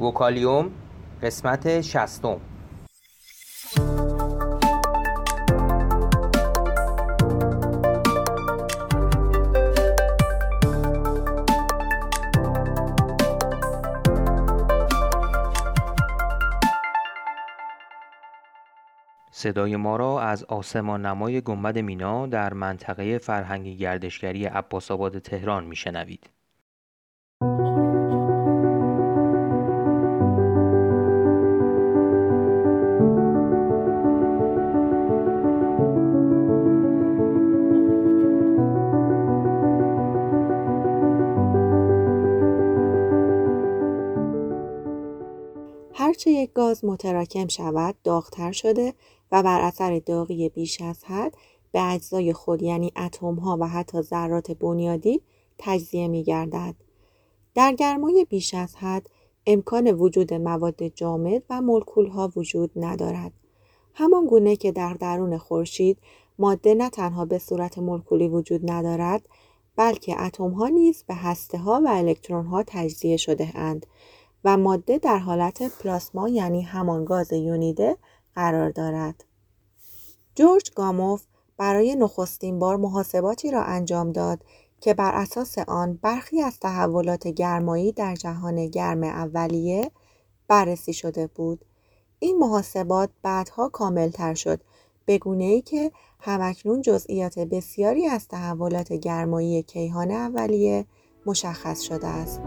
وکالیوم قسمت شستم صدای ما را از آسمان نمای گنبد مینا در منطقه فرهنگی گردشگری عباسآباد تهران میشنوید. هرچه یک گاز متراکم شود داغتر شده و بر اثر داغی بیش از حد به اجزای خود یعنی ها و حتی ذرات بنیادی تجزیه می گردد. در گرمای بیش از حد امکان وجود مواد جامد و مولکول ها وجود ندارد. همان گونه که در درون خورشید ماده نه تنها به صورت مولکولی وجود ندارد بلکه اتم ها نیز به هسته ها و الکترون ها تجزیه شده اند و ماده در حالت پلاسما یعنی همان گاز یونیده قرار دارد. جورج گاموف برای نخستین بار محاسباتی را انجام داد که بر اساس آن برخی از تحولات گرمایی در جهان گرم اولیه بررسی شده بود. این محاسبات بعدها کاملتر شد به گونه ای که همکنون جزئیات بسیاری از تحولات گرمایی کیهان اولیه مشخص شده است.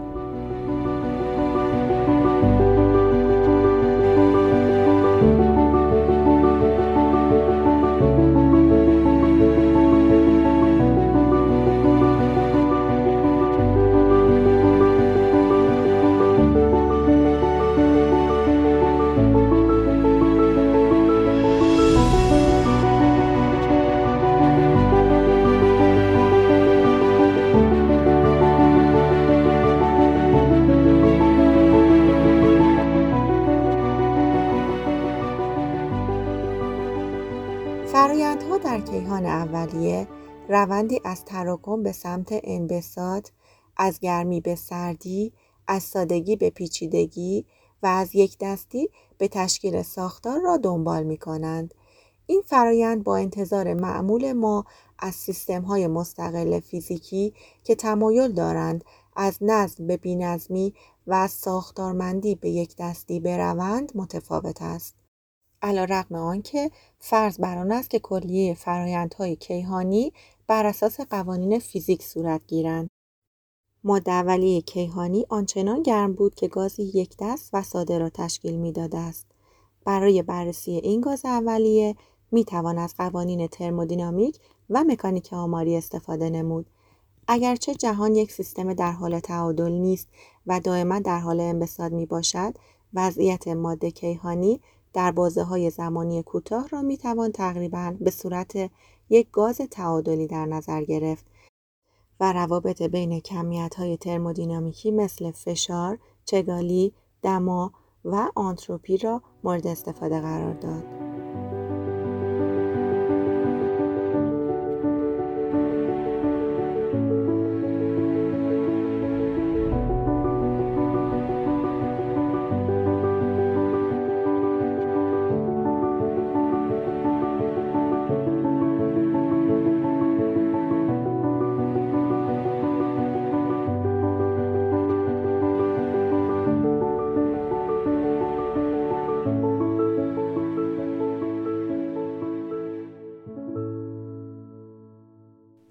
فرایندها در کیهان اولیه روندی از تراکم به سمت انبساط، از گرمی به سردی، از سادگی به پیچیدگی و از یک دستی به تشکیل ساختار را دنبال می کنند. این فرایند با انتظار معمول ما از سیستم های مستقل فیزیکی که تمایل دارند از نظم به بینظمی و از ساختارمندی به یک دستی بروند متفاوت است. رقم آنکه فرض بر آن است که کلیه فرایندهای کیهانی بر اساس قوانین فیزیک صورت گیرند. ماده اولیه کیهانی آنچنان گرم بود که گازی یک دست و ساده را تشکیل می‌داد است. برای بررسی این گاز اولیه می توان از قوانین ترمودینامیک و مکانیک آماری استفاده نمود. اگرچه جهان یک سیستم در حال تعادل نیست و دائما در حال انبساط می باشد وضعیت ماده کیهانی در بازه های زمانی کوتاه را می توان تقریبا به صورت یک گاز تعادلی در نظر گرفت و روابط بین کمیت های ترمودینامیکی مثل فشار، چگالی، دما و آنتروپی را مورد استفاده قرار داد.